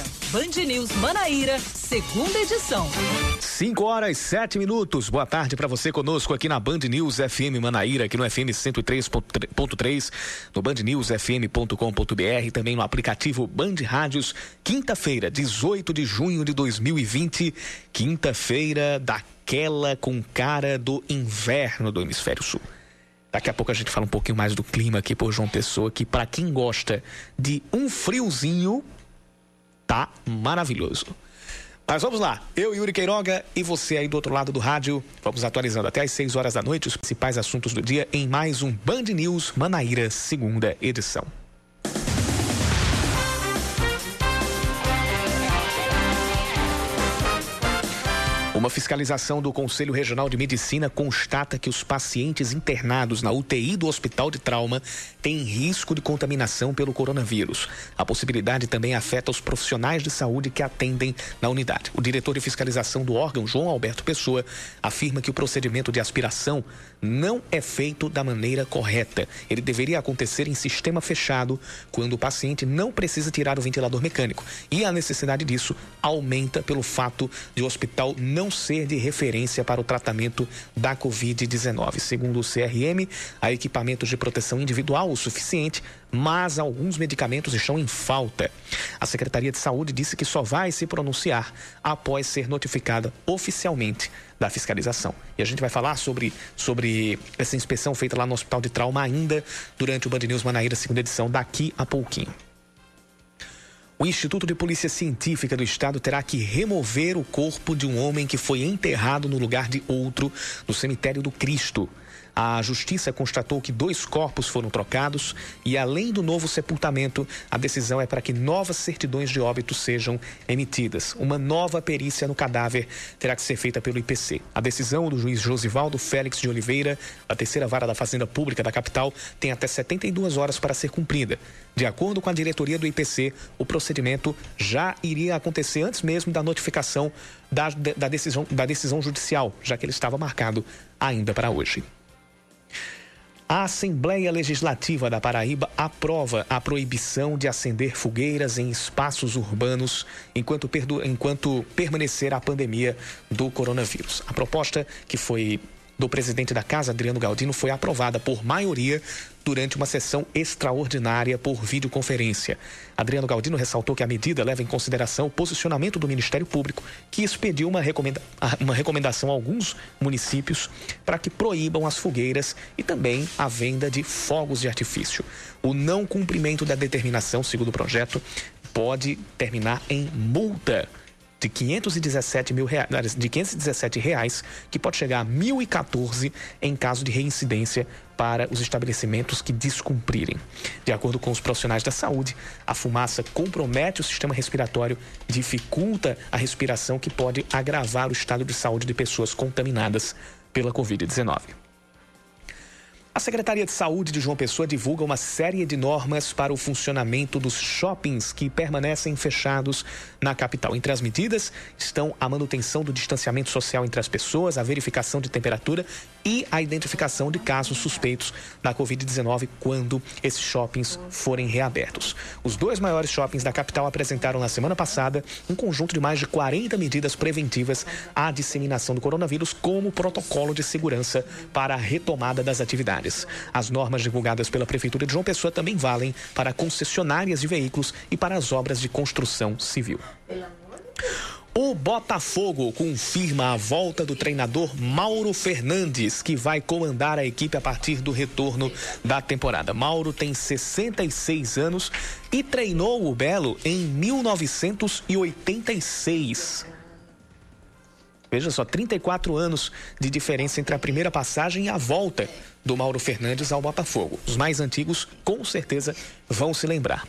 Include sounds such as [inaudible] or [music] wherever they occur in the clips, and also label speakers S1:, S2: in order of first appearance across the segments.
S1: agora, Band News Manaíra, segunda edição.
S2: 5 horas 7 minutos. Boa tarde para você conosco aqui na Band News FM Manaíra, aqui no FM 103.3, no bandnewsfm.com.br, também no aplicativo Band Rádios. Quinta-feira, 18 de junho de 2020, quinta-feira daquela com cara do inverno do hemisfério sul. Daqui a pouco a gente fala um pouquinho mais do clima aqui por João Pessoa, que para quem gosta de um friozinho, tá maravilhoso. Mas vamos lá, eu, Yuri Queiroga e você aí do outro lado do rádio, vamos atualizando até às 6 horas da noite os principais assuntos do dia em mais um Band News Manaíra, segunda edição. Uma fiscalização do Conselho Regional de Medicina constata que os pacientes internados na UTI do Hospital de Trauma têm risco de contaminação pelo coronavírus. A possibilidade também afeta os profissionais de saúde que atendem na unidade. O diretor de fiscalização do órgão, João Alberto Pessoa, afirma que o procedimento de aspiração não é feito da maneira correta. Ele deveria acontecer em sistema fechado, quando o paciente não precisa tirar o ventilador mecânico. E a necessidade disso aumenta pelo fato de o hospital não ser de referência para o tratamento da Covid-19. Segundo o CRM, há equipamentos de proteção individual o suficiente, mas alguns medicamentos estão em falta. A Secretaria de Saúde disse que só vai se pronunciar após ser notificada oficialmente da fiscalização. E a gente vai falar sobre, sobre essa inspeção feita lá no Hospital de Trauma ainda durante o Band News Manaíra, segunda edição, daqui a pouquinho. O Instituto de Polícia Científica do Estado terá que remover o corpo de um homem que foi enterrado no lugar de outro no cemitério do Cristo. A justiça constatou que dois corpos foram trocados e, além do novo sepultamento, a decisão é para que novas certidões de óbito sejam emitidas. Uma nova perícia no cadáver terá que ser feita pelo IPC. A decisão do juiz Josivaldo Félix de Oliveira, da terceira vara da Fazenda Pública da capital, tem até 72 horas para ser cumprida. De acordo com a diretoria do IPC, o procedimento já iria acontecer antes mesmo da notificação da, da, decisão, da decisão judicial, já que ele estava marcado ainda para hoje. A Assembleia Legislativa da Paraíba aprova a proibição de acender fogueiras em espaços urbanos enquanto, enquanto permanecer a pandemia do coronavírus. A proposta, que foi do presidente da Casa, Adriano Galdino, foi aprovada por maioria durante uma sessão extraordinária por videoconferência. Adriano Galdino ressaltou que a medida leva em consideração o posicionamento do Ministério Público, que expediu uma, recomenda uma recomendação a alguns municípios para que proíbam as fogueiras e também a venda de fogos de artifício. O não cumprimento da determinação, segundo o projeto, pode terminar em multa de 517 mil reais, de 517 reais, que pode chegar a 1.014 em caso de reincidência para os estabelecimentos que descumprirem. De acordo com os profissionais da saúde, a fumaça compromete o sistema respiratório, dificulta a respiração, que pode agravar o estado de saúde de pessoas contaminadas pela Covid-19. A Secretaria de Saúde de João Pessoa divulga uma série de normas para o funcionamento dos shoppings que permanecem fechados na capital. Entre as medidas estão a manutenção do distanciamento social entre as pessoas, a verificação de temperatura e a identificação de casos suspeitos da Covid-19 quando esses shoppings forem reabertos. Os dois maiores shoppings da capital apresentaram na semana passada um conjunto de mais de 40 medidas preventivas à disseminação do coronavírus como protocolo de segurança para a retomada das atividades. As normas divulgadas pela Prefeitura de João Pessoa também valem para concessionárias de veículos e para as obras de construção civil. O Botafogo confirma a volta do treinador Mauro Fernandes, que vai comandar a equipe a partir do retorno da temporada. Mauro tem 66 anos e treinou o Belo em 1986. Veja só, 34 anos de diferença entre a primeira passagem e a volta do Mauro Fernandes ao Botafogo. Os mais antigos, com certeza, vão se lembrar.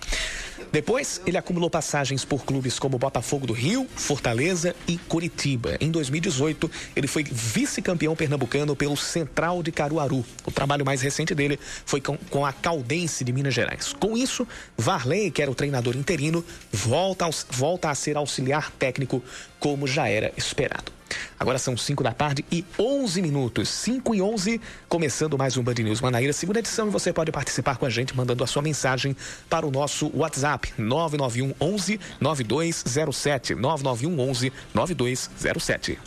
S2: Depois, ele acumulou passagens por clubes como Botafogo do Rio, Fortaleza e Curitiba. Em 2018, ele foi vice-campeão pernambucano pelo Central de Caruaru. O trabalho mais recente dele foi com, com a Caldense de Minas Gerais. Com isso, Varley, que era o treinador interino, volta, volta a ser auxiliar técnico, como já era esperado. Agora são 5 da tarde e 11 minutos. 5 e 11, começando mais um Band News Manaíra, segunda edição. E você pode participar com a gente mandando a sua mensagem para o nosso WhatsApp 991 11 9207. 991 11 9207.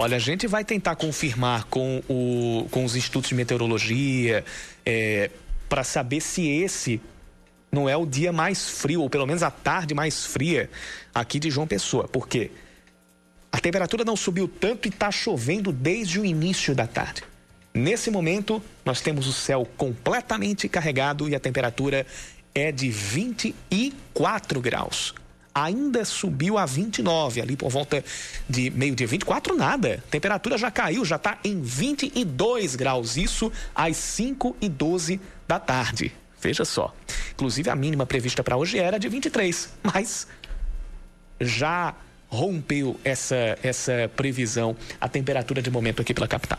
S2: Olha, a gente vai tentar confirmar com, o, com os institutos de meteorologia é, para saber se esse não é o dia mais frio, ou pelo menos a tarde mais fria aqui de João Pessoa. Por quê? A temperatura não subiu tanto e está chovendo desde o início da tarde. Nesse momento, nós temos o céu completamente carregado e a temperatura é de 24 graus ainda subiu a 29, ali por volta de meio-dia. 24 nada. Temperatura já caiu, já está em 22 graus. Isso às 5 e 12 da tarde. Veja só. Inclusive a mínima prevista para hoje era de 23, mas já rompeu essa, essa previsão a temperatura de momento aqui pela capital.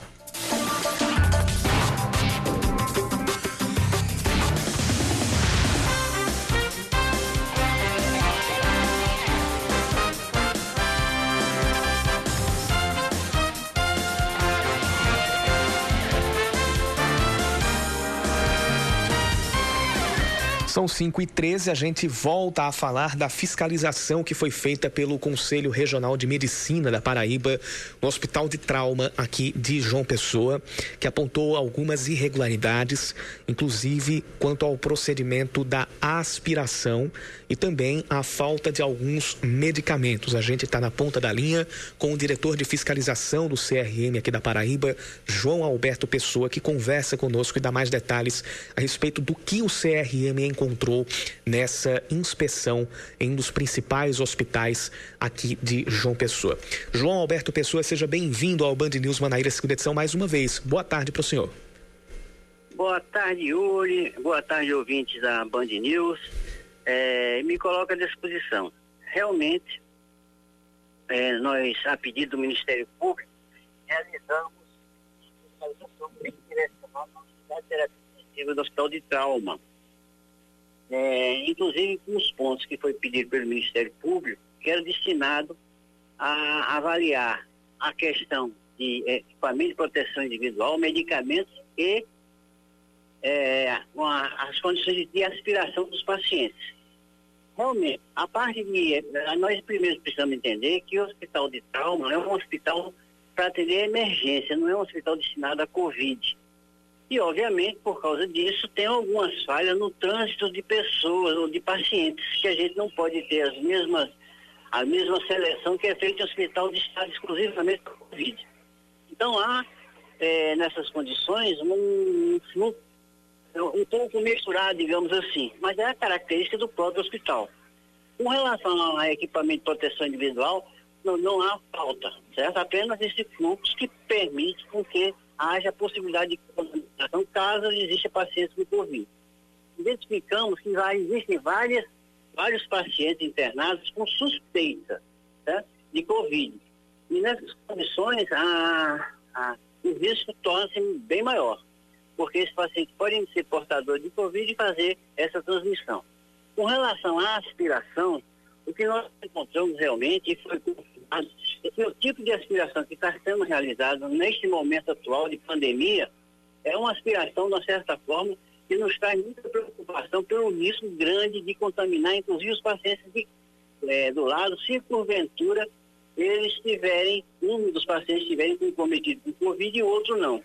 S2: São 5 e 13 a gente volta a falar da fiscalização que foi feita pelo Conselho Regional de Medicina da Paraíba no Hospital de Trauma aqui de João Pessoa, que apontou algumas irregularidades, inclusive quanto ao procedimento da aspiração e também a falta de alguns medicamentos. A gente está na ponta da linha com o diretor de fiscalização do CRM aqui da Paraíba, João Alberto Pessoa, que conversa conosco e dá mais detalhes a respeito do que o CRM encontrou encontrou nessa inspeção em um dos principais hospitais aqui de João Pessoa. João Alberto Pessoa, seja bem-vindo ao Band News Manaíra, segunda edição, mais uma vez. Boa tarde para o senhor.
S3: Boa tarde, Yuri. Boa tarde, ouvintes da Band News. É, me coloca à disposição. Realmente, é, nós, a pedido do Ministério Público, realizamos bem direcionada na unidade terapia do Hospital de Trauma é, inclusive com os pontos que foi pedido pelo Ministério Público, que era destinado a avaliar a questão de é, equipamento de proteção individual, medicamentos e é, as condições de aspiração dos pacientes. Realmente, a parte de. É, nós primeiro precisamos entender que o hospital de trauma é um hospital para atender emergência, não é um hospital destinado à Covid. E, obviamente, por causa disso, tem algumas falhas no trânsito de pessoas ou de pacientes, que a gente não pode ter as mesmas, a mesma seleção que é feita em hospital de estado exclusivamente para Covid. Então, há, é, nessas condições, um, um, um pouco misturado, digamos assim, mas é a característica do próprio hospital. Com relação ao equipamento de proteção individual, não, não há falta, certo? Apenas esse fluxo que permite com que haja possibilidade de contaminação caso exista pacientes com Covid. Identificamos que existem várias, vários pacientes internados com suspeita tá, de Covid. E nessas condições, a, a, o risco torna-se bem maior, porque esses pacientes podem ser portadores de Covid e fazer essa transmissão. Com relação à aspiração, o que nós encontramos realmente foi confirmado o tipo de aspiração que está sendo realizado neste momento atual de pandemia é uma aspiração, de uma certa forma, que nos traz muita preocupação pelo risco grande de contaminar, inclusive os pacientes de, é, do lado, se porventura eles tiverem, um dos pacientes estiverem comprometido com Covid e o outro não.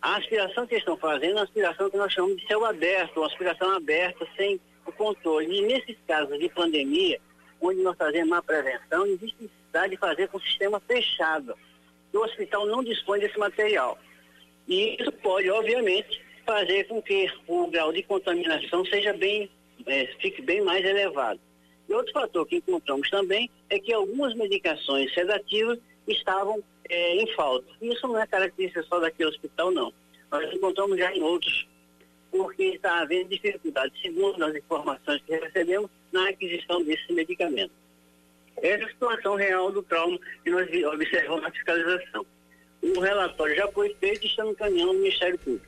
S3: A aspiração que estão fazendo é uma aspiração que nós chamamos de céu aberto, uma aspiração aberta, sem o controle. E nesses casos de pandemia, onde nós fazemos uma prevenção, existe de fazer com sistema fechado. O hospital não dispõe desse material. E isso pode, obviamente, fazer com que o grau de contaminação seja bem, é, fique bem mais elevado. E outro fator que encontramos também é que algumas medicações sedativas estavam é, em falta. Isso não é característica só daquele hospital, não. Nós encontramos já em outros, porque está havendo dificuldade, segundo as informações que recebemos, na aquisição desse medicamento. Essa é a situação real do trauma que nós observamos na fiscalização. o relatório já foi feito e encaminhando no Ministério Público.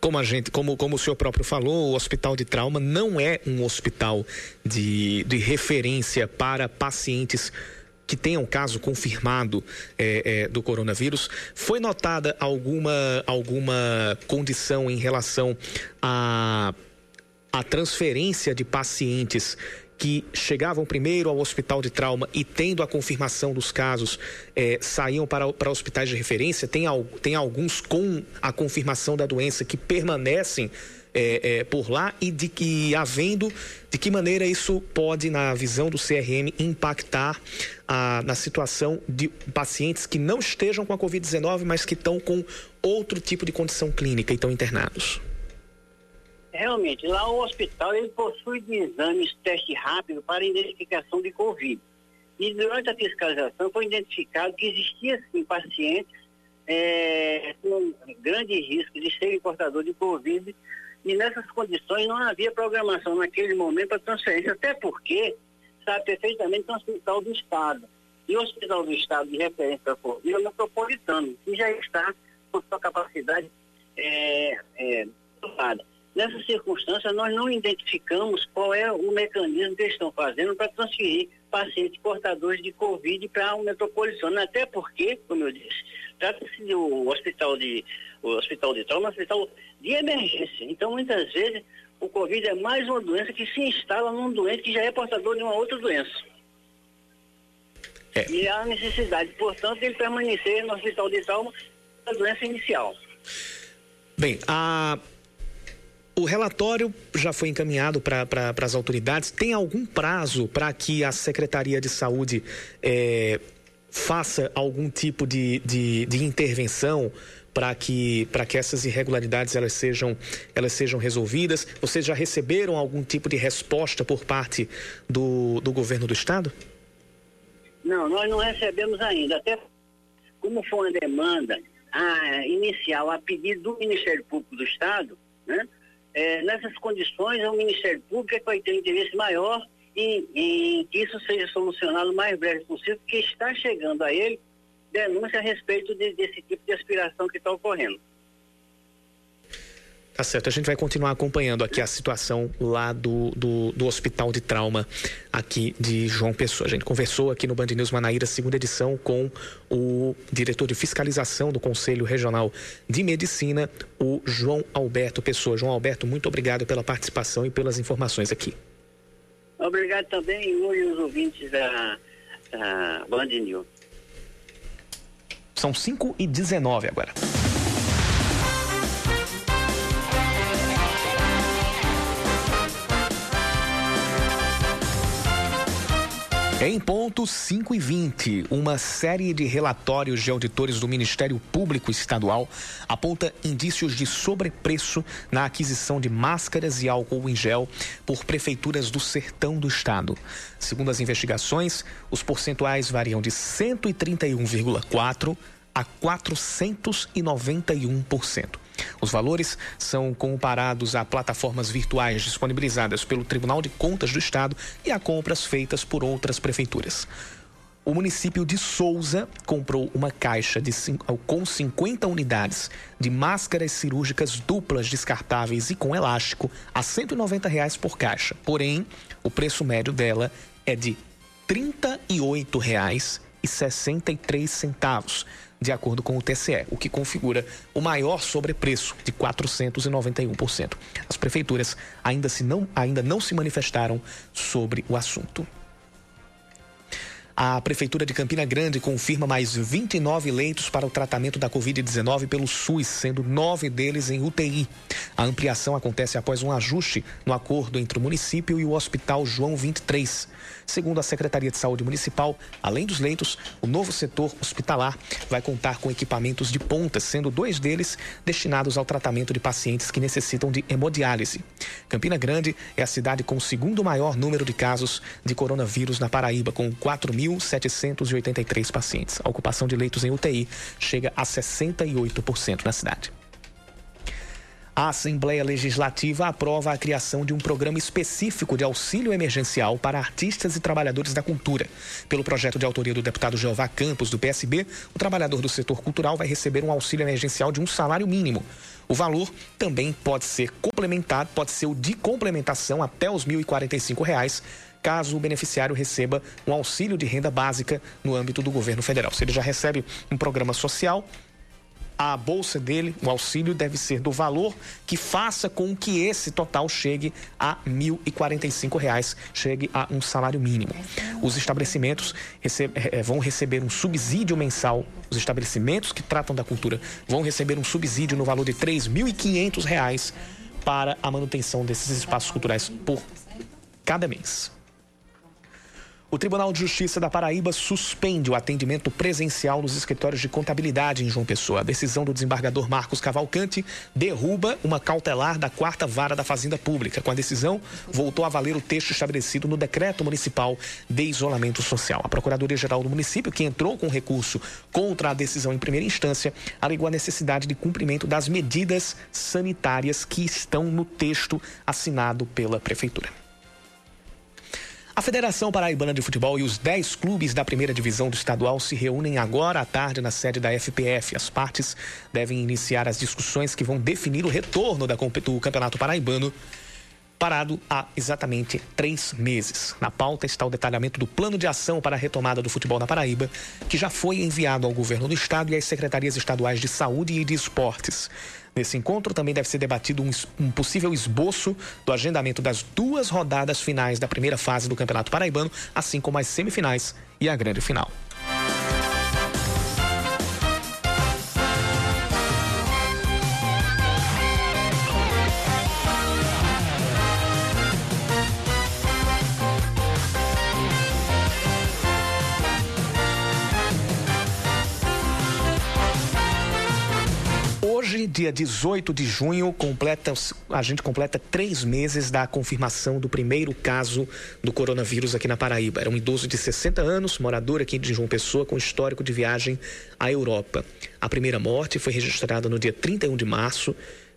S2: Como a gente, como, como o senhor próprio falou, o hospital de trauma não é um hospital de, de referência para pacientes que tenham caso confirmado é, é, do coronavírus. Foi notada alguma, alguma condição em relação a a transferência de pacientes que chegavam primeiro ao hospital de trauma e, tendo a confirmação dos casos, eh, saíam para, para hospitais de referência. Tem, tem alguns com a confirmação da doença que permanecem eh, eh, por lá e de que, havendo, de que maneira isso pode, na visão do CRM, impactar a, na situação de pacientes que não estejam com a Covid-19, mas que estão com outro tipo de condição clínica e estão internados.
S3: Realmente, lá o hospital ele possui de exames teste rápido para identificação de Covid. E durante a fiscalização foi identificado que existia sim pacientes é, com grande risco de serem portadores de Covid e nessas condições não havia programação naquele momento para transferência, até porque sabe perfeitamente que é um hospital do Estado. E o hospital do Estado de referência Covid é o metropolitano, que já está com sua capacidade é, é, Nessa circunstância, nós não identificamos qual é o mecanismo que eles estão fazendo para transferir pacientes portadores de Covid para o metropolitano. Até porque, como eu disse, trata-se do hospital de, o hospital de trauma, um hospital de emergência. Então, muitas vezes, o Covid é mais uma doença que se instala num doente que já é portador de uma outra doença. É. E há necessidade, portanto, de ele permanecer no hospital de trauma da doença inicial.
S2: Bem, a o relatório já foi encaminhado para pra, as autoridades. Tem algum prazo para que a Secretaria de Saúde é, faça algum tipo de, de, de intervenção para que, que essas irregularidades elas sejam, elas sejam resolvidas? Vocês já receberam algum tipo de resposta por parte do, do governo do Estado?
S3: Não, nós não recebemos ainda. Até como foi uma demanda a, inicial a pedido do Ministério Público do Estado, né? É, nessas condições, é o Ministério Público que vai ter interesse maior em, em, que isso seja solucionado o mais breve possível, porque está chegando a ele denúncia a respeito de, desse tipo de aspiração que está ocorrendo.
S2: Tá certo, a gente vai continuar acompanhando aqui a situação lá do, do, do, Hospital de Trauma aqui de João Pessoa. A gente conversou aqui no Band News Manaíra, segunda edição, com o diretor de fiscalização do Conselho Regional de Medicina, o João Alberto Pessoa. João Alberto, muito obrigado pela participação e pelas informações aqui.
S3: Obrigado também, e os ouvintes da, da Band News.
S2: São 5 e 19 agora. Em ponto 5 e 20, uma série de relatórios de auditores do Ministério Público Estadual aponta indícios de sobrepreço na aquisição de máscaras e álcool em gel por prefeituras do sertão do estado. Segundo as investigações, os percentuais variam de 131,4% a 491%. Os valores são comparados a plataformas virtuais disponibilizadas pelo Tribunal de Contas do Estado e a compras feitas por outras prefeituras. O município de Souza comprou uma caixa de, com 50 unidades de máscaras cirúrgicas duplas descartáveis e com elástico a 190 reais por caixa. Porém, o preço médio dela é de R$ 38,63 de acordo com o TCE, o que configura o maior sobrepreço de 491%. As prefeituras ainda, se não, ainda não se manifestaram sobre o assunto. A Prefeitura de Campina Grande confirma mais 29 leitos para o tratamento da Covid-19 pelo SUS, sendo nove deles em UTI. A ampliação acontece após um ajuste no acordo entre o município e o Hospital João 23. Segundo a Secretaria de Saúde Municipal, além dos leitos, o novo setor hospitalar vai contar com equipamentos de ponta, sendo dois deles destinados ao tratamento de pacientes que necessitam de hemodiálise. Campina Grande é a cidade com o segundo maior número de casos de coronavírus na Paraíba, com 4.783 pacientes. A ocupação de leitos em UTI chega a 68% na cidade. A Assembleia Legislativa aprova a criação de um programa específico de auxílio emergencial para artistas e trabalhadores da cultura. Pelo projeto de autoria do deputado Jeová Campos, do PSB, o trabalhador do setor cultural vai receber um auxílio emergencial de um salário mínimo. O valor também pode ser complementado, pode ser o de complementação até os R$ 1.045, caso o beneficiário receba um auxílio de renda básica no âmbito do governo federal. Se ele já recebe um programa social, a bolsa dele, o auxílio, deve ser do valor que faça com que esse total chegue a R$ 1.045, chegue a um salário mínimo. Os estabelecimentos recebe, eh, vão receber um subsídio mensal, os estabelecimentos que tratam da cultura vão receber um subsídio no valor de R$ 3.500 para a manutenção desses espaços culturais por cada mês. O Tribunal de Justiça da Paraíba suspende o atendimento presencial nos escritórios de contabilidade em João Pessoa. A decisão do desembargador Marcos Cavalcante derruba uma cautelar da quarta vara da Fazenda Pública. Com a decisão, voltou a valer o texto estabelecido no decreto municipal de isolamento social. A Procuradoria-Geral do município, que entrou com recurso contra a decisão em primeira instância, alegou a necessidade de cumprimento das medidas sanitárias que estão no texto assinado pela Prefeitura. A Federação Paraibana de Futebol e os 10 clubes da primeira divisão do estadual se reúnem agora à tarde na sede da FPF. As partes devem iniciar as discussões que vão definir o retorno do Campeonato Paraibano parado há exatamente três meses. Na pauta está o detalhamento do plano de ação para a retomada do futebol na Paraíba, que já foi enviado ao governo do estado e às secretarias estaduais de saúde e de esportes. Nesse encontro também deve ser debatido um, um, possível esboço do agendamento das duas rodadas finais da primeira fase do Campeonato Paraibano, assim como as semifinais e a grande final. Dia 18 de junho, completa, a gente completa três meses da confirmação do primeiro caso do coronavírus aqui na Paraíba. Era um idoso de 60 anos, morador aqui de João Pessoa, com histórico de viagem à Europa. A primeira morte foi registrada no dia 31 de março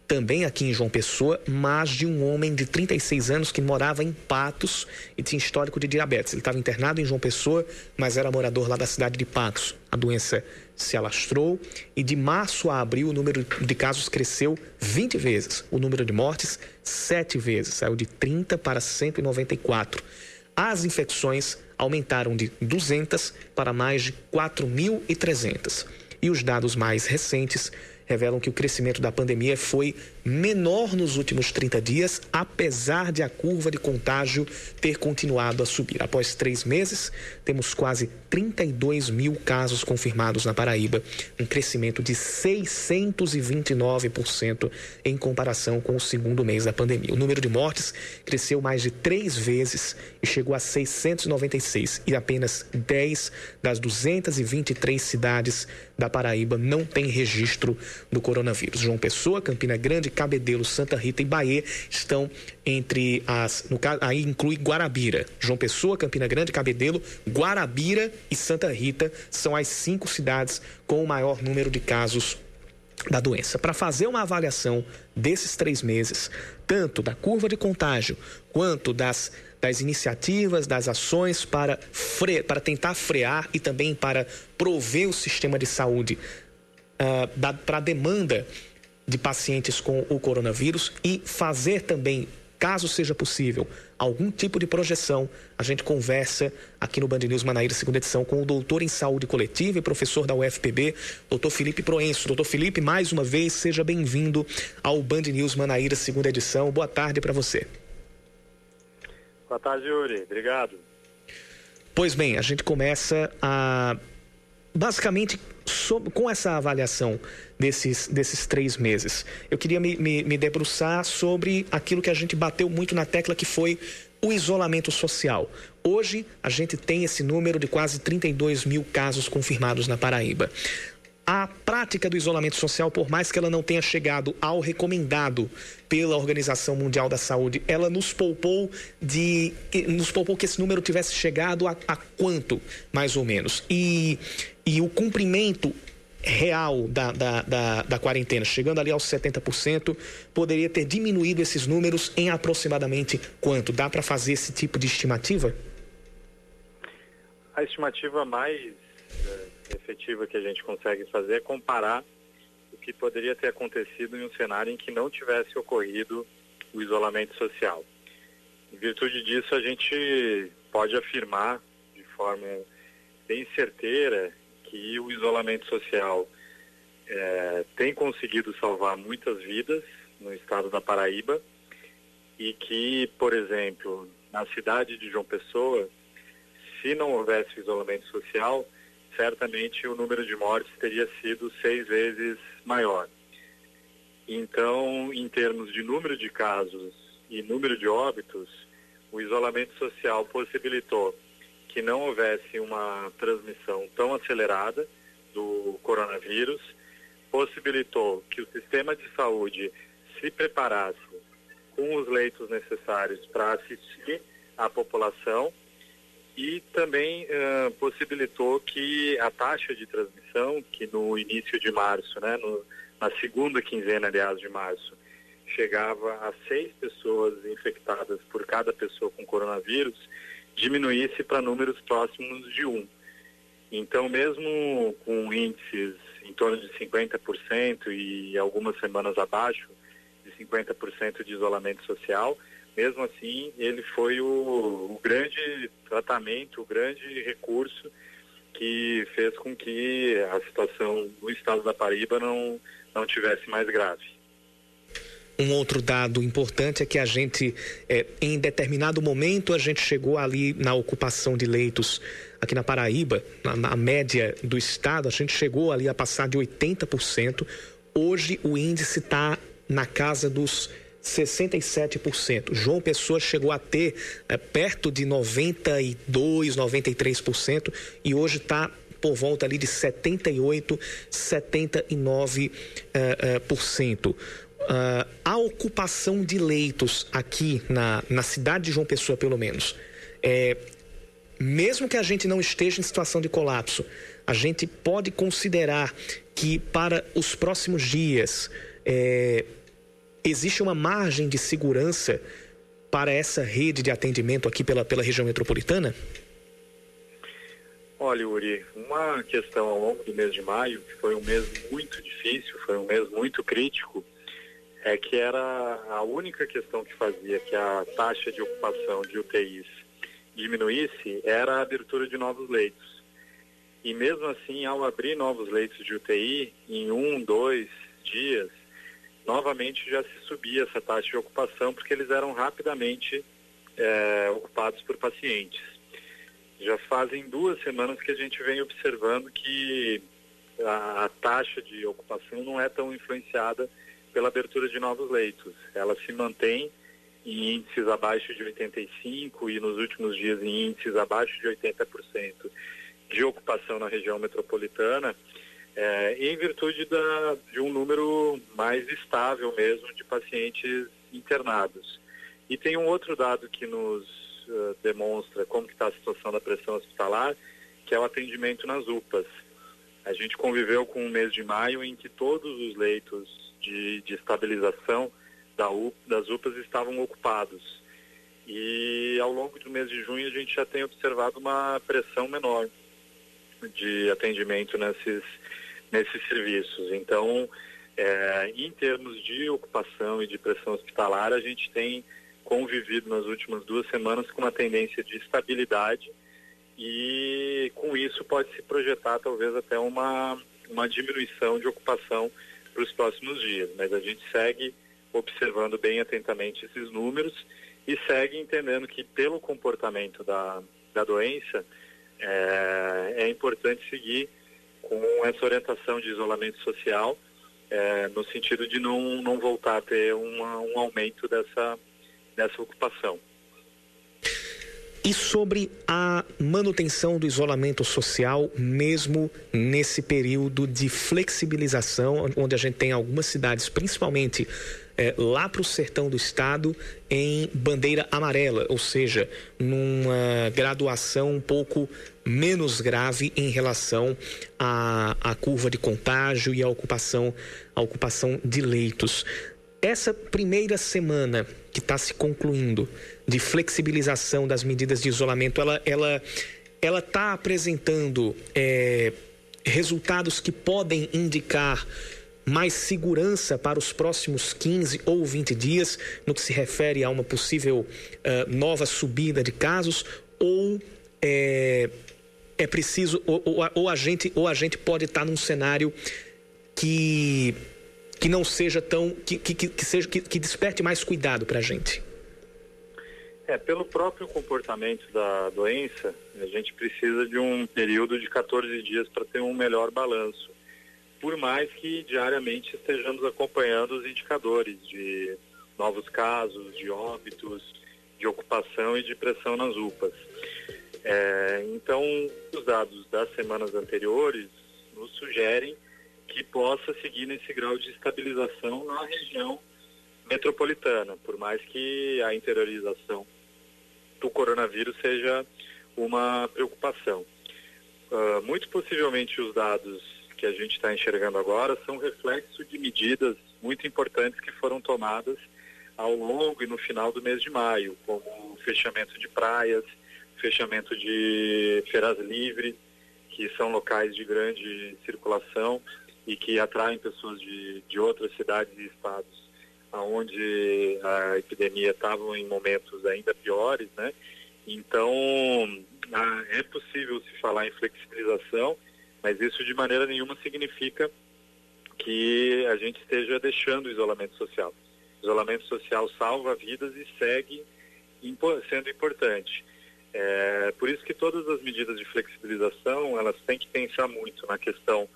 S2: também aqui em João Pessoa, mas de um homem de 36 anos que morava em Patos e tinha histórico de diabetes. Ele estava internado em João Pessoa, mas era morador lá da cidade de Patos. A doença se alastrou e de março a abril o número de casos cresceu 20 vezes. O número de mortes, 7 vezes. Saiu de 30 para 194. As infecções aumentaram de 200 para mais de 4.300. E os dados mais recentes revelam que o crescimento da pandemia foi menor nos últimos 30 dias, apesar de a curva de contágio ter continuado a subir. Após três meses, temos quase 32 mil casos confirmados na Paraíba, um crescimento de 629% em comparação com o segundo mês da pandemia. O número de mortes cresceu mais de três vezes e chegou a 696, e apenas 10 das 223 cidades da Paraíba não têm registro do coronavírus. João Pessoa, Campina Grande, Cabedelo, Santa Rita e Bahia estão entre as. No aí inclui Guarabira. João Pessoa, Campina Grande, Cabedelo, Guarabira e Santa Rita são as cinco cidades com o maior número de casos da doença. Para fazer uma avaliação desses três meses, tanto da curva de contágio quanto das, das iniciativas, das ações para, fre, para tentar frear e também para prover o sistema de saúde uh, para a demanda de pacientes com o coronavírus e fazer também, caso seja possível, algum tipo de projeção, a gente conversa aqui no Band News Manaíra, segunda edição, com o doutor em saúde coletiva e professor da UFPB, doutor Felipe Proenço. Doutor Felipe, mais uma vez, seja bem-vindo ao Band News Manaíra, segunda edição. Boa tarde para você.
S4: Boa tarde, Yuri. Obrigado.
S2: Pois bem, a gente começa a basicamente com essa avaliação desses, desses três meses, eu queria me, me, me debruçar sobre aquilo que a gente bateu muito na tecla, que foi o isolamento social. Hoje, a gente tem esse número de quase 32 mil casos confirmados na Paraíba. A prática do isolamento social, por mais que ela não tenha chegado ao recomendado pela Organização Mundial da Saúde, ela nos poupou de nos poupou que esse número tivesse chegado a, a quanto, mais ou menos. E, e o cumprimento real da, da, da, da quarentena, chegando ali aos 70%, poderia ter diminuído esses números em aproximadamente quanto? Dá para fazer esse tipo de estimativa?
S4: A estimativa mais é, efetiva que a gente consegue fazer é comparar o que poderia ter acontecido em um cenário em que não tivesse ocorrido o isolamento social. Em virtude disso, a gente pode afirmar de forma bem certeira que o isolamento social é, tem conseguido salvar muitas vidas no estado da Paraíba e que, por exemplo, na cidade de João Pessoa, se não houvesse isolamento social, certamente o número de mortes teria sido seis vezes maior. Então, em termos de número de casos e número de óbitos, o isolamento social possibilitou que não houvesse uma transmissão tão acelerada do coronavírus, possibilitou que o sistema de saúde se preparasse com os leitos necessários para assistir a população e também uh, possibilitou que a taxa de transmissão, que no início de março, né, no, na segunda quinzena, aliás, de março, chegava a seis pessoas infectadas por cada pessoa com coronavírus, diminuísse para números próximos de um. Então, mesmo com índices em torno de 50% e algumas semanas abaixo de 50% de isolamento social, mesmo assim, ele foi o, o grande tratamento, o grande recurso que fez com que a situação no estado da Paraíba não, não tivesse mais grave.
S2: Um outro dado importante é que a gente, é, em determinado momento, a gente chegou ali na ocupação de leitos aqui na Paraíba, na, na média do estado, a gente chegou ali a passar de 80%. Hoje o índice está na casa dos 67%. João Pessoa chegou a ter é, perto de 92, 93% e hoje está por volta ali de 78, 79%. Uh, uh, por cento. Uh, a ocupação de leitos aqui na, na cidade de João Pessoa, pelo menos, é, mesmo que a gente não esteja em situação de colapso, a gente pode considerar que para os próximos dias é, existe uma margem de segurança para essa rede de atendimento aqui pela, pela região metropolitana?
S4: Olha, Uri, uma questão ao longo do mês de maio, que foi um mês muito difícil, foi um mês muito crítico, é que era a única questão que fazia que a taxa de ocupação de UTIs diminuísse era a abertura de novos leitos. E mesmo assim, ao abrir novos leitos de UTI, em um, dois dias, novamente já se subia essa taxa de ocupação, porque eles eram rapidamente é, ocupados por pacientes. Já fazem duas semanas que a gente vem observando que a, a taxa de ocupação não é tão influenciada pela abertura de novos leitos. Ela se mantém em índices abaixo de 85 e nos últimos dias em índices abaixo de 80% de ocupação na região metropolitana é, em virtude da, de um número mais estável mesmo de pacientes internados. E tem um outro dado que nos uh, demonstra como está a situação da pressão hospitalar, que é o atendimento nas UPAs. A gente conviveu com um mês de maio em que todos os leitos de, de estabilização da das UPAs estavam ocupados. E ao longo do mês de junho a gente já tem observado uma pressão menor de atendimento nesses nesses serviços. Então, é, em termos de ocupação e de pressão hospitalar, a gente tem convivido nas últimas duas semanas com uma tendência de estabilidade e com isso pode se projetar talvez até uma, uma diminuição de ocupação para os próximos dias. Mas a gente segue observando bem atentamente esses números e segue entendendo que pelo comportamento da, da doença é, é importante seguir com essa orientação de isolamento social, é, no sentido de não, não voltar a ter uma, um aumento dessa, dessa ocupação.
S2: E sobre a manutenção do isolamento social, mesmo nesse período de flexibilização, onde a gente tem algumas cidades, principalmente é, lá para o sertão do estado em bandeira amarela, ou seja, numa graduação um pouco menos grave em relação à, à curva de contágio e à ocupação, à ocupação de leitos. Essa primeira semana que está se concluindo de flexibilização das medidas de isolamento, ela ela ela está apresentando é, resultados que podem indicar mais segurança para os próximos 15 ou 20 dias no que se refere a uma possível uh, nova subida de casos ou é, é preciso ou, ou, ou, a gente ou a gente pode estar num cenário que que não seja tão que, que, que seja que, que desperte mais cuidado para a gente
S4: é pelo próprio comportamento da doença a gente precisa de um período de 14 dias para ter um melhor balanço por mais que diariamente estejamos acompanhando os indicadores de novos casos, de óbitos, de ocupação e de pressão nas UPAs. É, então, os dados das semanas anteriores nos sugerem que possa seguir nesse grau de estabilização na região metropolitana, por mais que a interiorização do coronavírus seja uma preocupação. Uh, muito possivelmente os dados que a gente está enxergando agora são reflexo de medidas muito importantes que foram tomadas ao longo e no final do mês de maio, como o fechamento de praias, fechamento de feiras livres, que são locais de grande circulação e que atraem pessoas de, de outras cidades e estados onde a epidemia estava em momentos ainda piores, né? Então, é possível se falar em flexibilização mas isso de maneira nenhuma significa que a gente esteja deixando o isolamento social. O isolamento social salva vidas e segue sendo importante. É, por isso que todas as medidas de flexibilização, elas têm que pensar muito na questão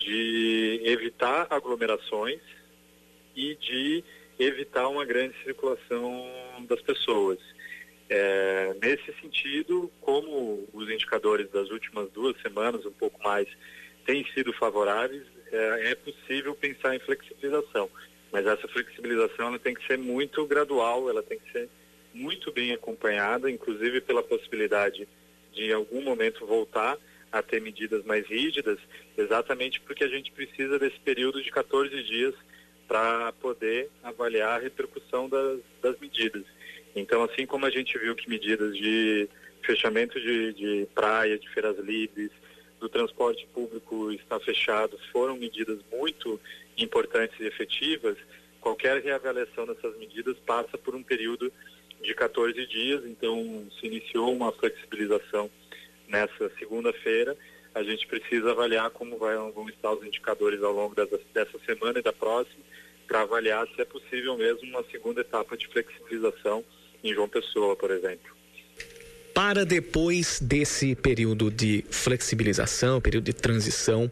S4: de evitar aglomerações e de evitar uma grande circulação das pessoas. É, nesse sentido, como os indicadores das últimas duas semanas, um pouco mais, têm sido favoráveis, é, é possível pensar em flexibilização. Mas essa flexibilização tem que ser muito gradual, ela tem que ser muito bem acompanhada, inclusive pela possibilidade de em algum momento voltar a ter medidas mais rígidas, exatamente porque a gente precisa desse período de 14 dias para poder avaliar a repercussão das, das medidas. Então, assim como a gente viu que medidas de fechamento de, de praia, de feiras livres, do transporte público está fechado, foram medidas muito importantes e efetivas, qualquer reavaliação dessas medidas passa por um período de 14 dias, então se iniciou uma flexibilização nessa segunda-feira. A gente precisa avaliar como vai, vão estar os indicadores ao longo dessa, dessa semana e da próxima, para avaliar se é possível mesmo uma segunda etapa de flexibilização em João Pessoa, por exemplo.
S2: Para depois desse período de flexibilização, período de transição,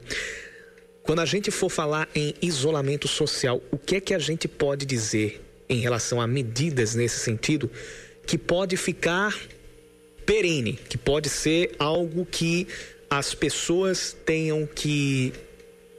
S2: quando a gente for falar em isolamento social, o que é que a gente pode dizer em relação a medidas nesse sentido que pode ficar perene, que pode ser algo que as pessoas tenham que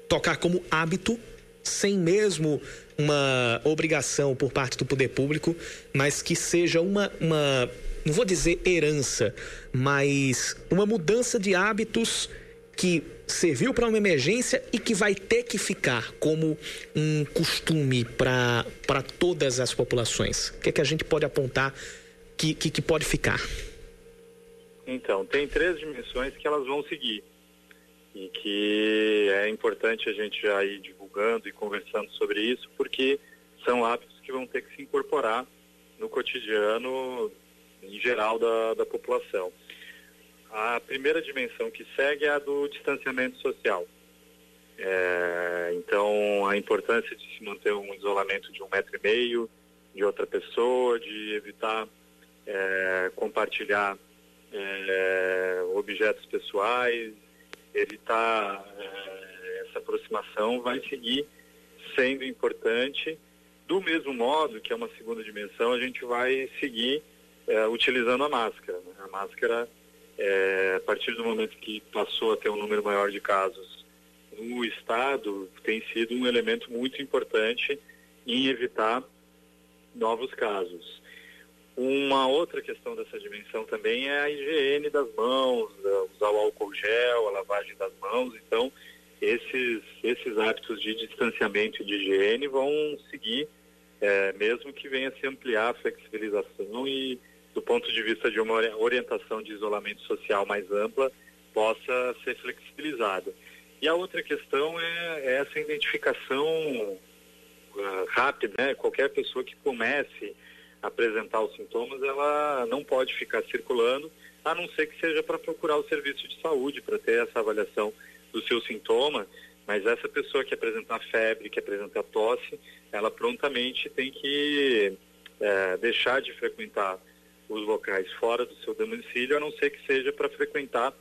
S2: tocar como hábito sem mesmo uma obrigação por parte do poder público, mas que seja uma, uma não vou dizer herança, mas uma mudança de hábitos que serviu para uma emergência e que vai ter que ficar como um costume para todas as populações. O que é que a gente pode apontar que, que, que pode ficar?
S4: Então, tem três dimensões que elas vão seguir e que é importante a gente já ir divulgando e conversando sobre isso, porque são hábitos que vão ter que se incorporar no cotidiano em geral da, da população. A primeira dimensão que segue é a do distanciamento social. É, então, a importância de se manter um isolamento de um metro e meio de outra pessoa, de evitar é, compartilhar é, objetos pessoais, evitar é, essa aproximação vai seguir sendo importante. Do mesmo modo que é uma segunda dimensão, a gente vai seguir é, utilizando a máscara. Né? A máscara, é, a partir do momento que passou a ter um número maior de casos no estado, tem sido um elemento muito importante em evitar novos casos. Uma outra questão dessa dimensão também é a higiene das mãos, usar o álcool gel, a lavagem das mãos. Então, esses, esses hábitos de distanciamento e de higiene vão seguir, é, mesmo que venha se ampliar a flexibilização e, do ponto de vista de uma orientação de isolamento social mais ampla, possa ser flexibilizada. E a outra questão é, é essa identificação uh, rápida, né? Qualquer pessoa que comece apresentar os sintomas, ela não pode ficar circulando, a não ser que seja para procurar o serviço de saúde, para ter essa avaliação do seu sintoma, mas essa pessoa que apresentar febre, que apresentar tosse, ela prontamente tem que é, deixar de frequentar os locais fora do seu domicílio, a não ser que seja para frequentar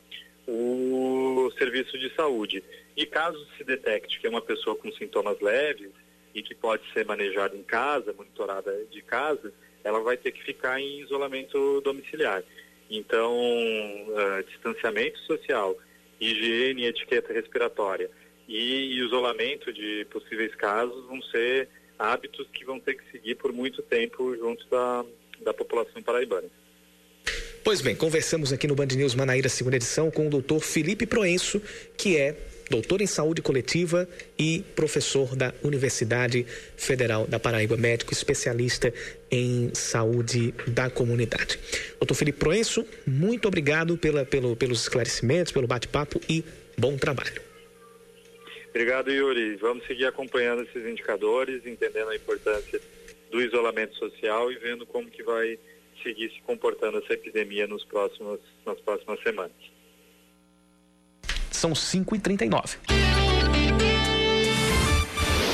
S4: o serviço de saúde. E caso se detecte que é uma pessoa com sintomas leves e que pode ser manejada em casa, monitorada de casa, ela vai ter que ficar em isolamento domiciliar. Então, uh, distanciamento social, higiene e etiqueta respiratória e isolamento de possíveis casos vão ser hábitos que vão ter que seguir por muito tempo junto da, da população paraibana.
S2: Pois bem, conversamos aqui no Band News Manaíra, segunda edição, com o doutor Felipe Proenço, que é doutor em saúde coletiva e professor da Universidade Federal da Paraíba, médico especialista em saúde da comunidade. Doutor Felipe Proenço, muito obrigado pela, pelo, pelos esclarecimentos, pelo bate-papo e bom trabalho.
S4: Obrigado, Yuri. Vamos seguir acompanhando esses indicadores, entendendo a importância do isolamento social e vendo como que vai seguir se comportando essa epidemia nos próximos, nas próximas semanas.
S2: São 5h39.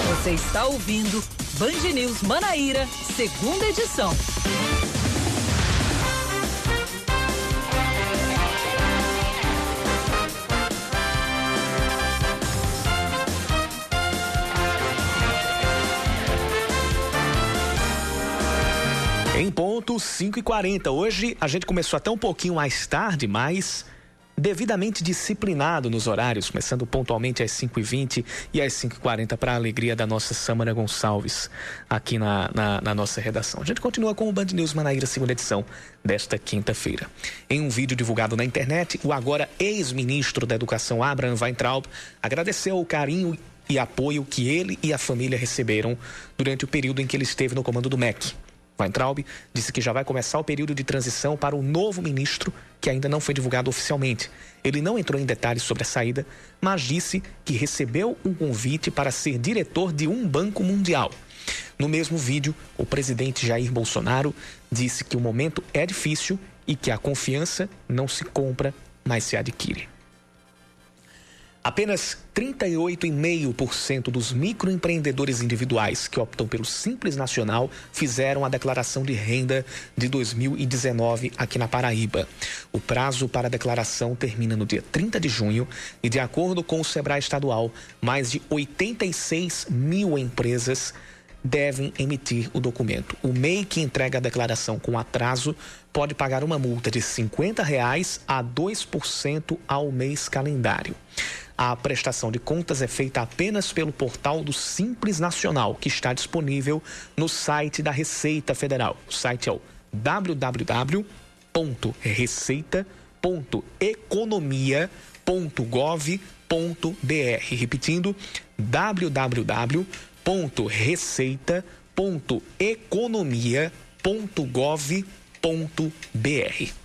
S1: Você está ouvindo Band News Manaíra, segunda edição.
S2: Em ponto 5 e 40 Hoje a gente começou até um pouquinho mais tarde, mas devidamente disciplinado nos horários, começando pontualmente às 5h20 e, às 5h40 para a alegria da nossa Samara Gonçalves aqui na, na, na, nossa redação. A gente continua com o Band News Manaíra, segunda edição desta quinta-feira. Em um vídeo divulgado na internet, o agora ex-ministro da Educação, Abraham Weintraub, agradeceu o carinho e apoio que ele e a família receberam durante o período em que ele esteve no comando do MEC. Weintraub disse que já vai começar o período de transição para o novo ministro, que ainda não foi divulgado oficialmente. Ele não entrou em detalhes sobre a saída, mas disse que recebeu um convite para ser diretor de um banco mundial. No mesmo vídeo, o presidente Jair Bolsonaro disse que o momento é difícil e que a confiança não se compra, mas se adquire. Apenas 38,5% dos microempreendedores individuais que optam pelo Simples Nacional fizeram a declaração de renda de 2019 aqui na Paraíba. O prazo para a declaração termina no dia 30 de junho e, de acordo com o Sebrae Estadual, mais de 86 mil empresas devem emitir o documento. O MEI que entrega a declaração com atraso pode pagar uma multa de 50 reais a 2% ao mês calendário. A prestação de contas é feita apenas pelo portal do Simples Nacional, que está disponível no site da Receita Federal. O site é o www.receita.economia.gov.br. Repetindo, www.receita.economia.gov.br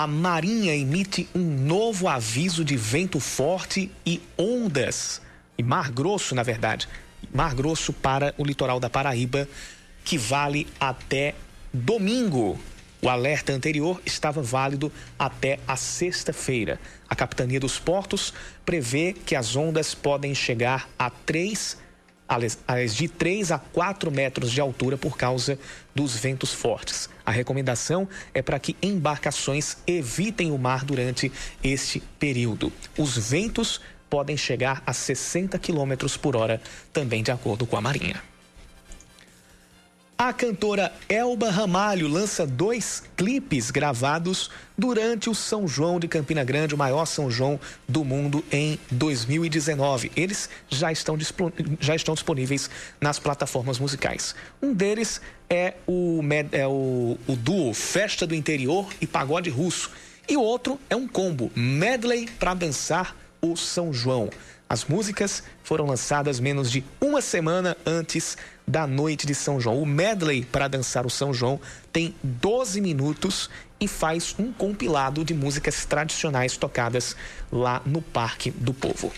S2: a Marinha emite um novo aviso de vento forte e ondas, e mar grosso, na verdade, mar grosso para o litoral da Paraíba, que vale até domingo. O alerta anterior estava válido até a sexta-feira. A Capitania dos Portos prevê que as ondas podem chegar a 3 de 3 a 4 metros de altura por causa dos ventos fortes. A recomendação é para que embarcações evitem o mar durante este período. Os ventos podem chegar a 60 quilômetros por hora, também de acordo com a Marinha. A cantora Elba Ramalho lança dois clipes gravados durante o São João de Campina Grande, o maior São João do mundo em 2019. Eles já estão, já estão disponíveis nas plataformas musicais. Um deles é o, é o, o duo Festa do Interior e Pagode Russo. E o outro é um combo, medley para dançar o São João. As músicas foram lançadas menos de uma semana antes da noite de São João. O medley para dançar o São João tem 12 minutos e faz um compilado de músicas tradicionais tocadas lá no Parque do Povo.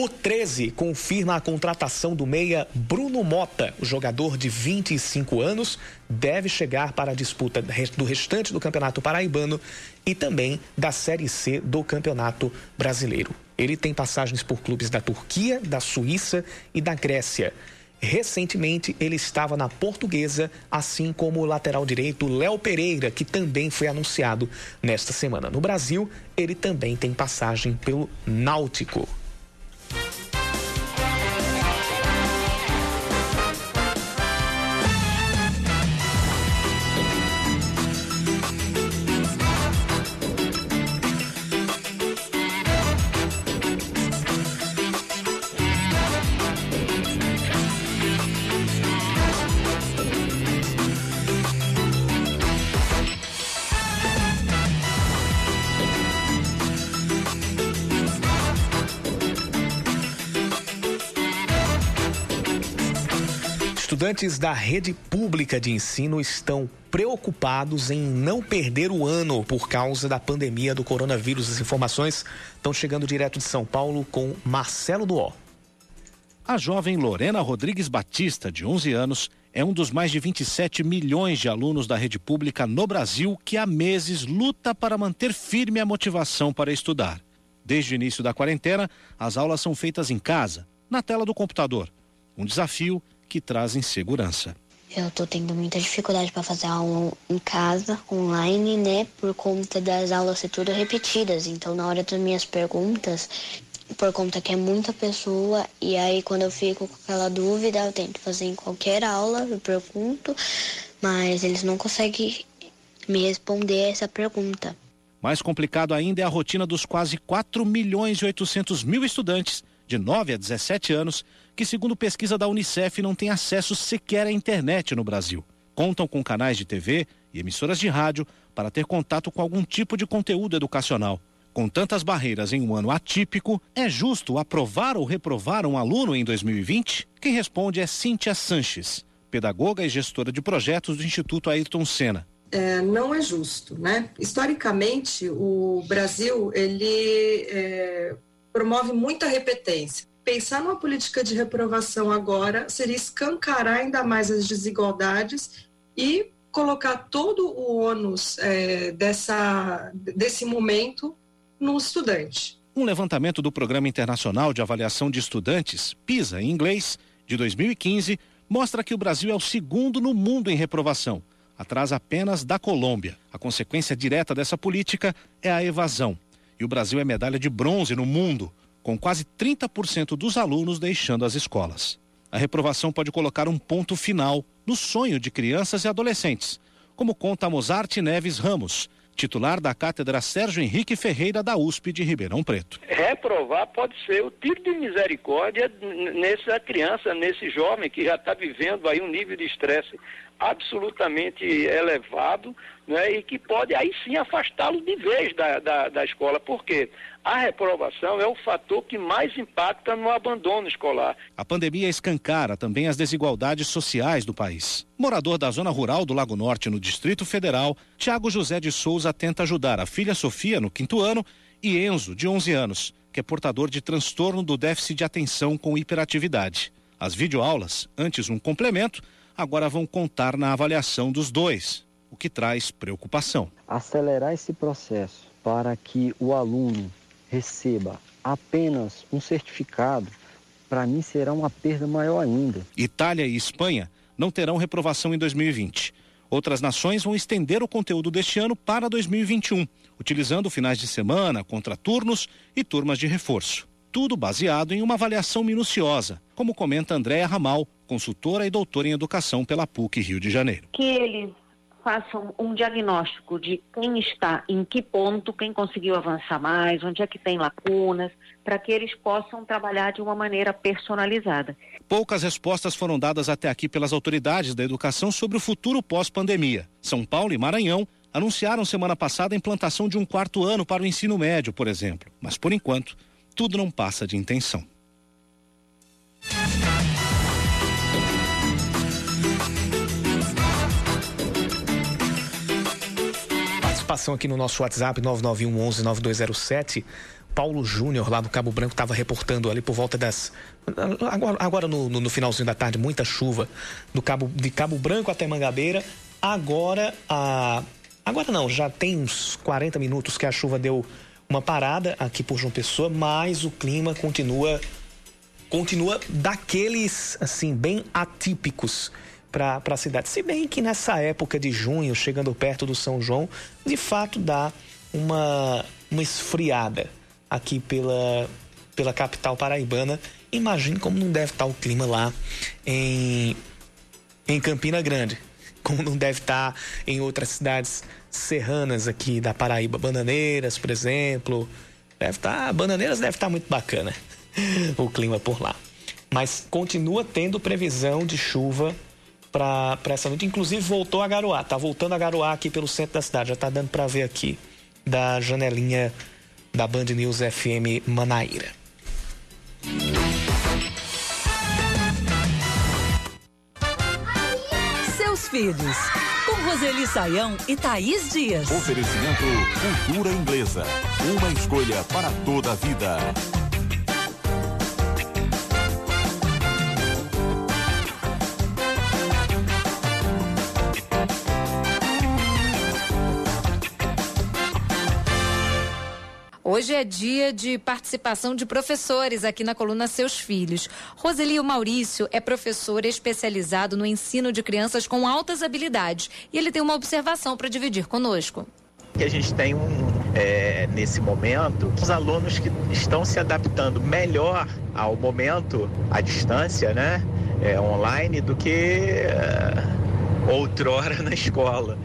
S2: O 13 confirma a contratação do meia Bruno Mota. O jogador de 25 anos deve chegar para a disputa do restante do Campeonato Paraibano e também da Série C do Campeonato Brasileiro. Ele tem passagens por clubes da Turquia, da Suíça e da Grécia. Recentemente, ele estava na Portuguesa, assim como o lateral direito Léo Pereira, que também foi anunciado nesta semana. No Brasil, ele também tem passagem pelo Náutico. Estudantes da rede pública de ensino estão preocupados em não perder o ano por causa da pandemia do coronavírus. As informações estão chegando direto de São Paulo com Marcelo Duó.
S5: A jovem Lorena Rodrigues Batista, de 11 anos, é um dos mais de 27 milhões de alunos da rede pública no Brasil que há meses luta para manter firme a motivação para estudar. Desde o início da quarentena, as aulas são feitas em casa, na tela do computador. Um desafio que trazem segurança.
S6: Eu estou tendo muita dificuldade para fazer aula em casa, online, né? Por conta das aulas ser tudo repetidas. Então, na hora das minhas perguntas, por conta que é muita pessoa, e aí quando eu fico com aquela dúvida, eu tento fazer em qualquer aula, eu pergunto, mas eles não conseguem me responder essa pergunta.
S5: Mais complicado ainda é a rotina dos quase 4 milhões e 800 mil estudantes de 9 a 17 anos que, segundo pesquisa da Unicef, não têm acesso sequer à internet no Brasil. Contam com canais de TV e emissoras de rádio para ter contato com algum tipo de conteúdo educacional. Com tantas barreiras em um ano atípico, é justo aprovar ou reprovar um aluno em 2020? Quem responde é Cíntia Sanches, pedagoga e gestora de projetos do Instituto Ayrton Senna.
S7: É, não é justo, né? Historicamente, o Brasil ele é, promove muita repetência pensar numa política de reprovação agora seria escancarar ainda mais as desigualdades e colocar todo o ônus é, dessa, desse momento no estudante.
S5: Um levantamento do Programa Internacional de Avaliação de Estudantes, PISA em inglês, de 2015, mostra que o Brasil é o segundo no mundo em reprovação, atrás apenas da Colômbia. A consequência direta dessa política é a evasão. E o Brasil é medalha de bronze no mundo, com quase 30% dos alunos deixando as escolas. A reprovação pode colocar um ponto final no sonho de crianças e adolescentes, como conta Mozart Neves Ramos, titular da Cátedra Sérgio Henrique Ferreira da USP de Ribeirão Preto.
S8: Reprovar pode ser o tiro de misericórdia nessa criança, nesse jovem que já está vivendo aí um nível de estresse absolutamente elevado né, e que pode aí sim afastá-lo de vez da, da, da escola. Por quê? A reprovação é o fator que mais impacta no abandono escolar.
S5: A pandemia escancara também as desigualdades sociais do país. Morador da zona rural do Lago Norte, no Distrito Federal, Tiago José de Souza tenta ajudar a filha Sofia, no quinto ano, e Enzo, de 11 anos, que é portador de transtorno do déficit de atenção com hiperatividade. As videoaulas, antes um complemento, agora vão contar na avaliação dos dois, o que traz preocupação.
S9: Acelerar esse processo para que o aluno receba apenas um certificado, para mim será uma perda maior ainda.
S5: Itália e Espanha não terão reprovação em 2020. Outras nações vão estender o conteúdo deste ano para 2021, utilizando finais de semana, contraturnos e turmas de reforço. tudo baseado em uma avaliação minuciosa, como comenta Andréa Ramal, consultora e doutora em educação pela PUC Rio de Janeiro.
S10: Que eles façam um diagnóstico de quem está em que ponto, quem conseguiu avançar mais, onde é que tem lacunas, para que eles possam trabalhar de uma maneira personalizada.
S5: Poucas respostas foram dadas até aqui pelas autoridades da educação sobre o futuro pós-pandemia. São Paulo e Maranhão anunciaram semana passada a implantação de um quarto ano para o ensino médio, por exemplo. Mas, por enquanto, tudo não passa de intenção.
S2: Participação aqui no nosso WhatsApp 991 11 9207. Paulo Júnior, lá do Cabo Branco, estava reportando ali por volta das. Agora, agora no, no, no, finalzinho da tarde, muita chuva do Cabo, de Cabo Branco até Mangabeira. Agora, a, agora não, já tem uns 40 minutos que a chuva deu uma parada aqui por João Pessoa, mas o clima continua continua daqueles assim bem atípicos para a cidade. Se bem que nessa época de junho, chegando perto do São João, de fato dá uma, uma esfriada aqui pela, pela capital paraibana. Imagine como não deve estar o clima lá em, em Campina Grande, [laughs] como não deve estar em outras cidades serranas aqui da Paraíba, Bananeiras, por exemplo. Deve estar, Bananeiras deve estar muito bacana [laughs] o clima por lá. Mas continua tendo previsão de chuva para essa noite. Inclusive voltou a garoar, tá voltando a garoar aqui pelo centro da cidade. Já tá dando para ver aqui da janelinha da Band News FM Manaíra.
S1: Seus filhos com Roseli Saião e Thaís Dias.
S11: Oferecimento Cultura Inglesa. Uma escolha para toda a vida.
S12: Hoje é dia de participação de professores aqui na coluna Seus Filhos. Roselio Maurício é professor especializado no ensino de crianças com altas habilidades e ele tem uma observação para dividir conosco.
S13: Que a gente tem um, é, nesse momento, os alunos que estão se adaptando melhor ao momento, à distância, né, é, online, do que é, outrora na escola.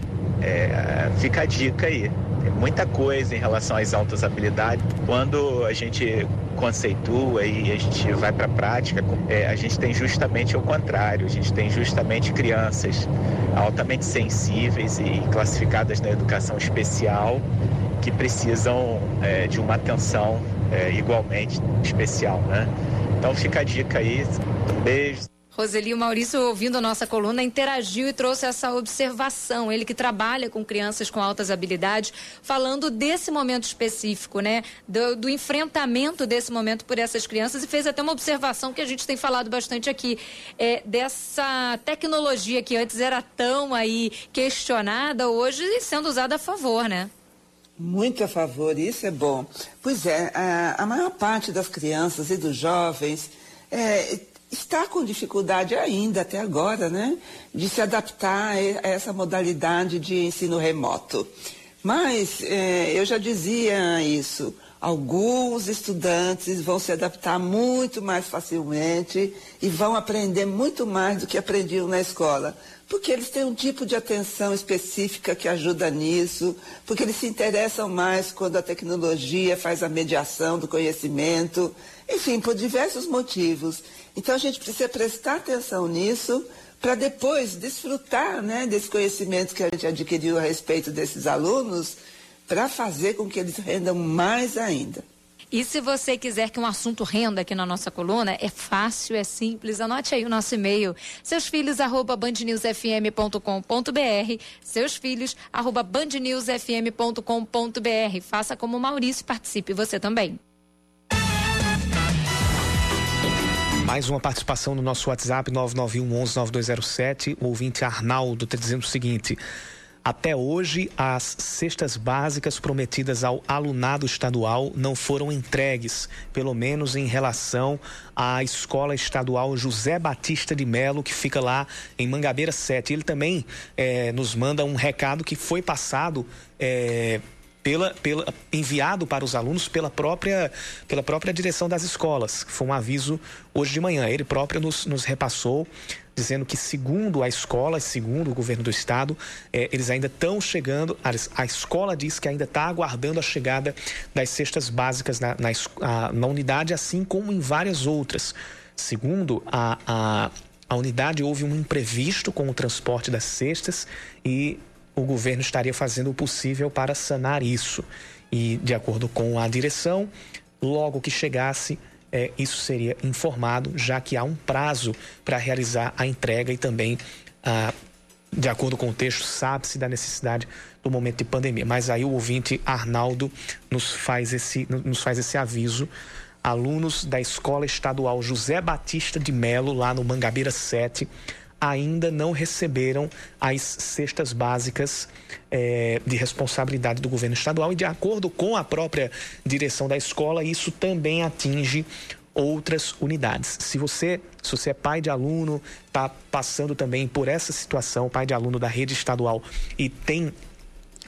S13: É, fica a dica aí muita coisa em relação às altas habilidades. Quando a gente conceitua e a gente vai para a prática, é, a gente tem justamente o contrário. A gente tem justamente crianças altamente sensíveis e classificadas na educação especial que precisam é, de uma atenção é, igualmente especial, né? Então fica a dica aí. Um beijo.
S12: Roseli, o Maurício, ouvindo a nossa coluna, interagiu e trouxe essa observação. Ele que trabalha com crianças com altas habilidades, falando desse momento específico, né? Do, do, enfrentamento desse momento por essas crianças e fez até uma observação que a gente tem falado bastante aqui, é, dessa tecnologia que antes era tão aí questionada, hoje sendo usada a favor, né?
S14: Muito a favor, isso é bom. Pois é, a, a maior parte das crianças e dos jovens é, está com dificuldade ainda até agora, né, de se adaptar a essa modalidade de ensino remoto. Mas é, eu já dizia isso. Alguns estudantes vão se adaptar muito mais facilmente e vão aprender muito mais do que aprendiam na escola, porque eles têm um tipo de atenção específica que ajuda nisso, porque eles se interessam mais quando a tecnologia faz a mediação do conhecimento, enfim, por diversos motivos. Então a gente precisa prestar atenção nisso para depois desfrutar né, desse conhecimento que a gente adquiriu a respeito desses alunos para fazer com que eles rendam mais ainda.
S12: E se você quiser que um assunto renda aqui na nossa coluna, é fácil, é simples. Anote aí o nosso e-mail, seusfilhos@bandnewsfm.com.br, seusfilhos@bandnewsfm.com.br. Faça como o Maurício, participe você também.
S2: Mais uma participação no nosso WhatsApp 991 11 9207. O ouvinte Arnaldo está dizendo o seguinte: até hoje, as cestas básicas prometidas ao alunado estadual não foram entregues, pelo menos em relação à escola estadual José Batista de Melo, que fica lá em Mangabeira 7. Ele também é, nos manda um recado que foi passado. É, pela, pela, enviado para os alunos pela própria, pela própria direção das escolas. Foi um aviso hoje de manhã. Ele próprio nos, nos repassou, dizendo que, segundo a escola, segundo o governo do estado, eh, eles ainda estão chegando. A, a, escola diz que ainda está aguardando a chegada das cestas básicas na, na, na unidade, assim como em várias outras. Segundo a, a, a unidade, houve um imprevisto com o transporte das cestas e o governo estaria fazendo o possível para sanar isso. E, de acordo com a direção, logo que chegasse, é, isso seria informado, já que há um prazo para realizar a entrega e também, ah, de acordo com o texto, sabe-se da necessidade do momento de pandemia. Mas aí o ouvinte Arnaldo nos faz esse, nos faz esse aviso. Alunos da Escola Estadual José Batista de Melo, lá no Mangabeira 7, ainda não receberam as cestas básicas é, de responsabilidade do governo estadual e de acordo com a própria direção da escola, isso também atinge outras unidades. Se você, se você é pai de aluno, está passando também por essa situação, pai de aluno da rede estadual e tem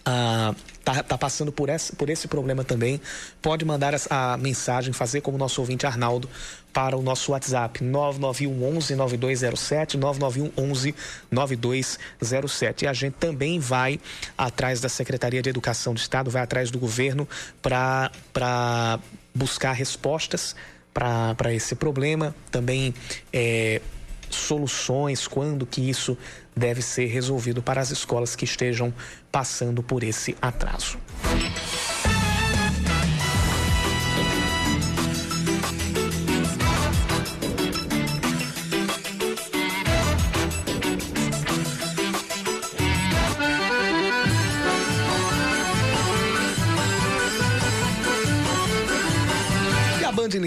S2: ah, tá, tá, passando por, essa, por esse problema também, pode mandar a, mensagem, fazer como nosso ouvinte Arnaldo, para o nosso WhatsApp 991 11 9207, 991 11 9207. E a gente também vai atrás da Secretaria de Educação do Estado, vai atrás do governo para buscar respostas para esse problema, também é, soluções, quando que isso deve ser resolvido para as escolas que estejam passando por esse atraso.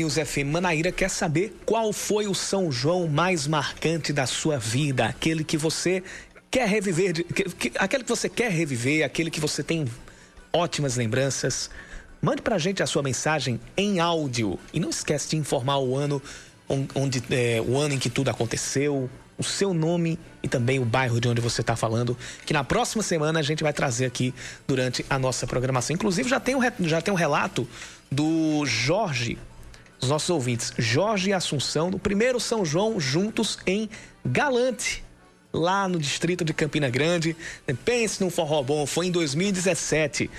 S2: News FM Manaíra quer saber qual foi o São João mais marcante da sua vida, aquele que você quer reviver, que, que, aquele que você quer reviver, aquele que você tem ótimas lembranças. Mande pra gente a sua mensagem em áudio e não esquece de informar o ano onde é, o ano em que tudo aconteceu, o seu nome e também o bairro de onde você está falando, que na próxima semana a gente vai trazer aqui durante a nossa programação. Inclusive já tem um, já tem um relato do Jorge os nossos ouvintes, Jorge e Assunção, no primeiro São João, juntos em Galante, lá no distrito de Campina Grande. Pense num forró bom, foi em 2017.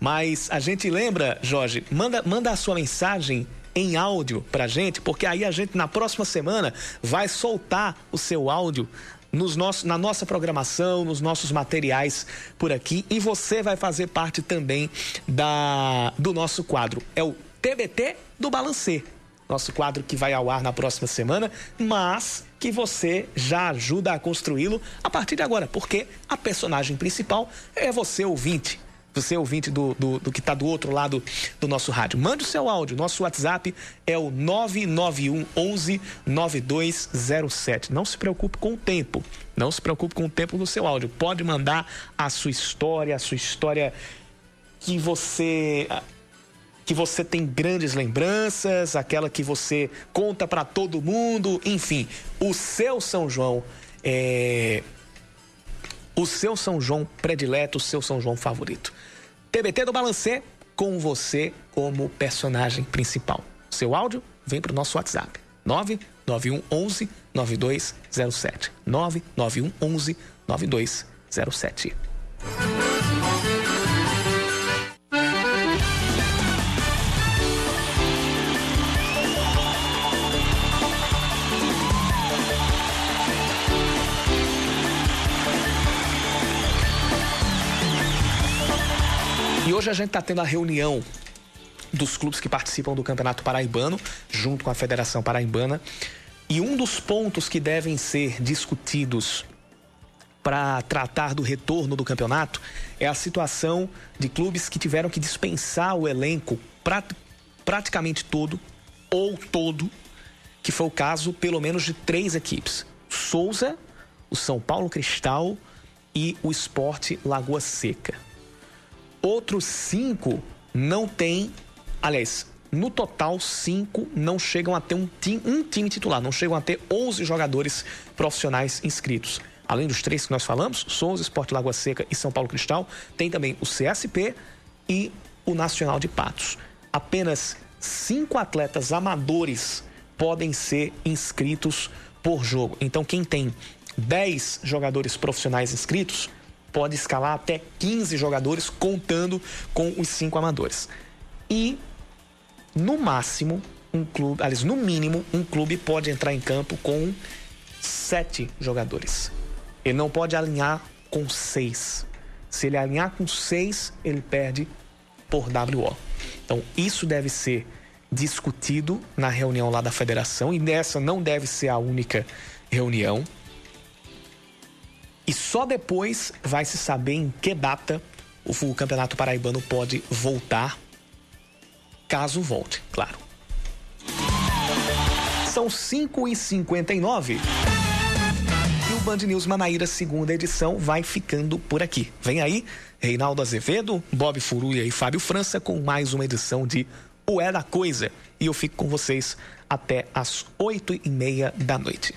S2: Mas a gente lembra, Jorge, manda, manda a sua mensagem em áudio pra gente, porque aí a gente na próxima semana vai soltar o seu áudio nos nossos, na nossa programação, nos nossos materiais por aqui e você vai fazer parte também da, do nosso quadro. É o TBT do Balancê. Nosso quadro que vai ao ar na próxima semana, mas que você já ajuda a construí-lo a partir de agora, porque a personagem principal é você, ouvinte. Você, ouvinte do, do, do que está do outro lado do nosso rádio. Mande o seu áudio. Nosso WhatsApp é o 991 11 9207. Não se preocupe com o tempo. Não se preocupe com o tempo do seu áudio. Pode mandar a sua história, a sua história que você que você tem grandes lembranças, aquela que você conta para todo mundo, enfim, o seu São João é o seu São João predileto, o seu São João favorito. TBT do Balancê com você como personagem principal. Seu áudio vem para o nosso WhatsApp. 991 11 9207. 991 11 9207. Hoje a gente está tendo a reunião dos clubes que participam do Campeonato Paraibano, junto com a Federação Paraibana. E um dos pontos que devem ser discutidos para tratar do retorno do campeonato é a situação de clubes que tiveram que dispensar o elenco prat praticamente todo ou todo, que foi o caso pelo menos de três equipes: Souza, o São Paulo Cristal e o Esporte Lagoa Seca. Outros cinco não têm, aliás, no total, cinco não chegam a ter um time, um time titular, não chegam a ter 11 jogadores profissionais inscritos. Além dos três que nós falamos, Souza, Esporte Lagoa Seca e São Paulo Cristal, tem também o CSP, e o Nacional de Patos. Apenas cinco atletas amadores podem ser inscritos por jogo. Então, quem tem 10 jogadores profissionais inscritos pode escalar até 15 jogadores, contando com os cinco amadores. E, no máximo, um clube, aliás, no mínimo, um clube pode entrar em campo com sete jogadores. Ele não pode alinhar com seis. Se ele alinhar com seis, ele perde por WO. Então, isso deve ser discutido na reunião lá da federação e nessa não deve ser a única reunião. E só depois vai se saber em que data o Campeonato Paraibano pode voltar, caso volte, claro. São 5 e 59 e o Band News Manaíra, segunda edição, vai ficando por aqui. Vem aí, Reinaldo Azevedo, Bob Furulha e Fábio França com mais uma edição de O É da Coisa. E eu fico com vocês até às oito e meia da noite.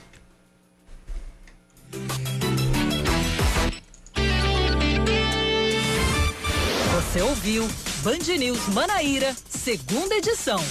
S1: Você ouviu Band News Manaíra, segunda edição.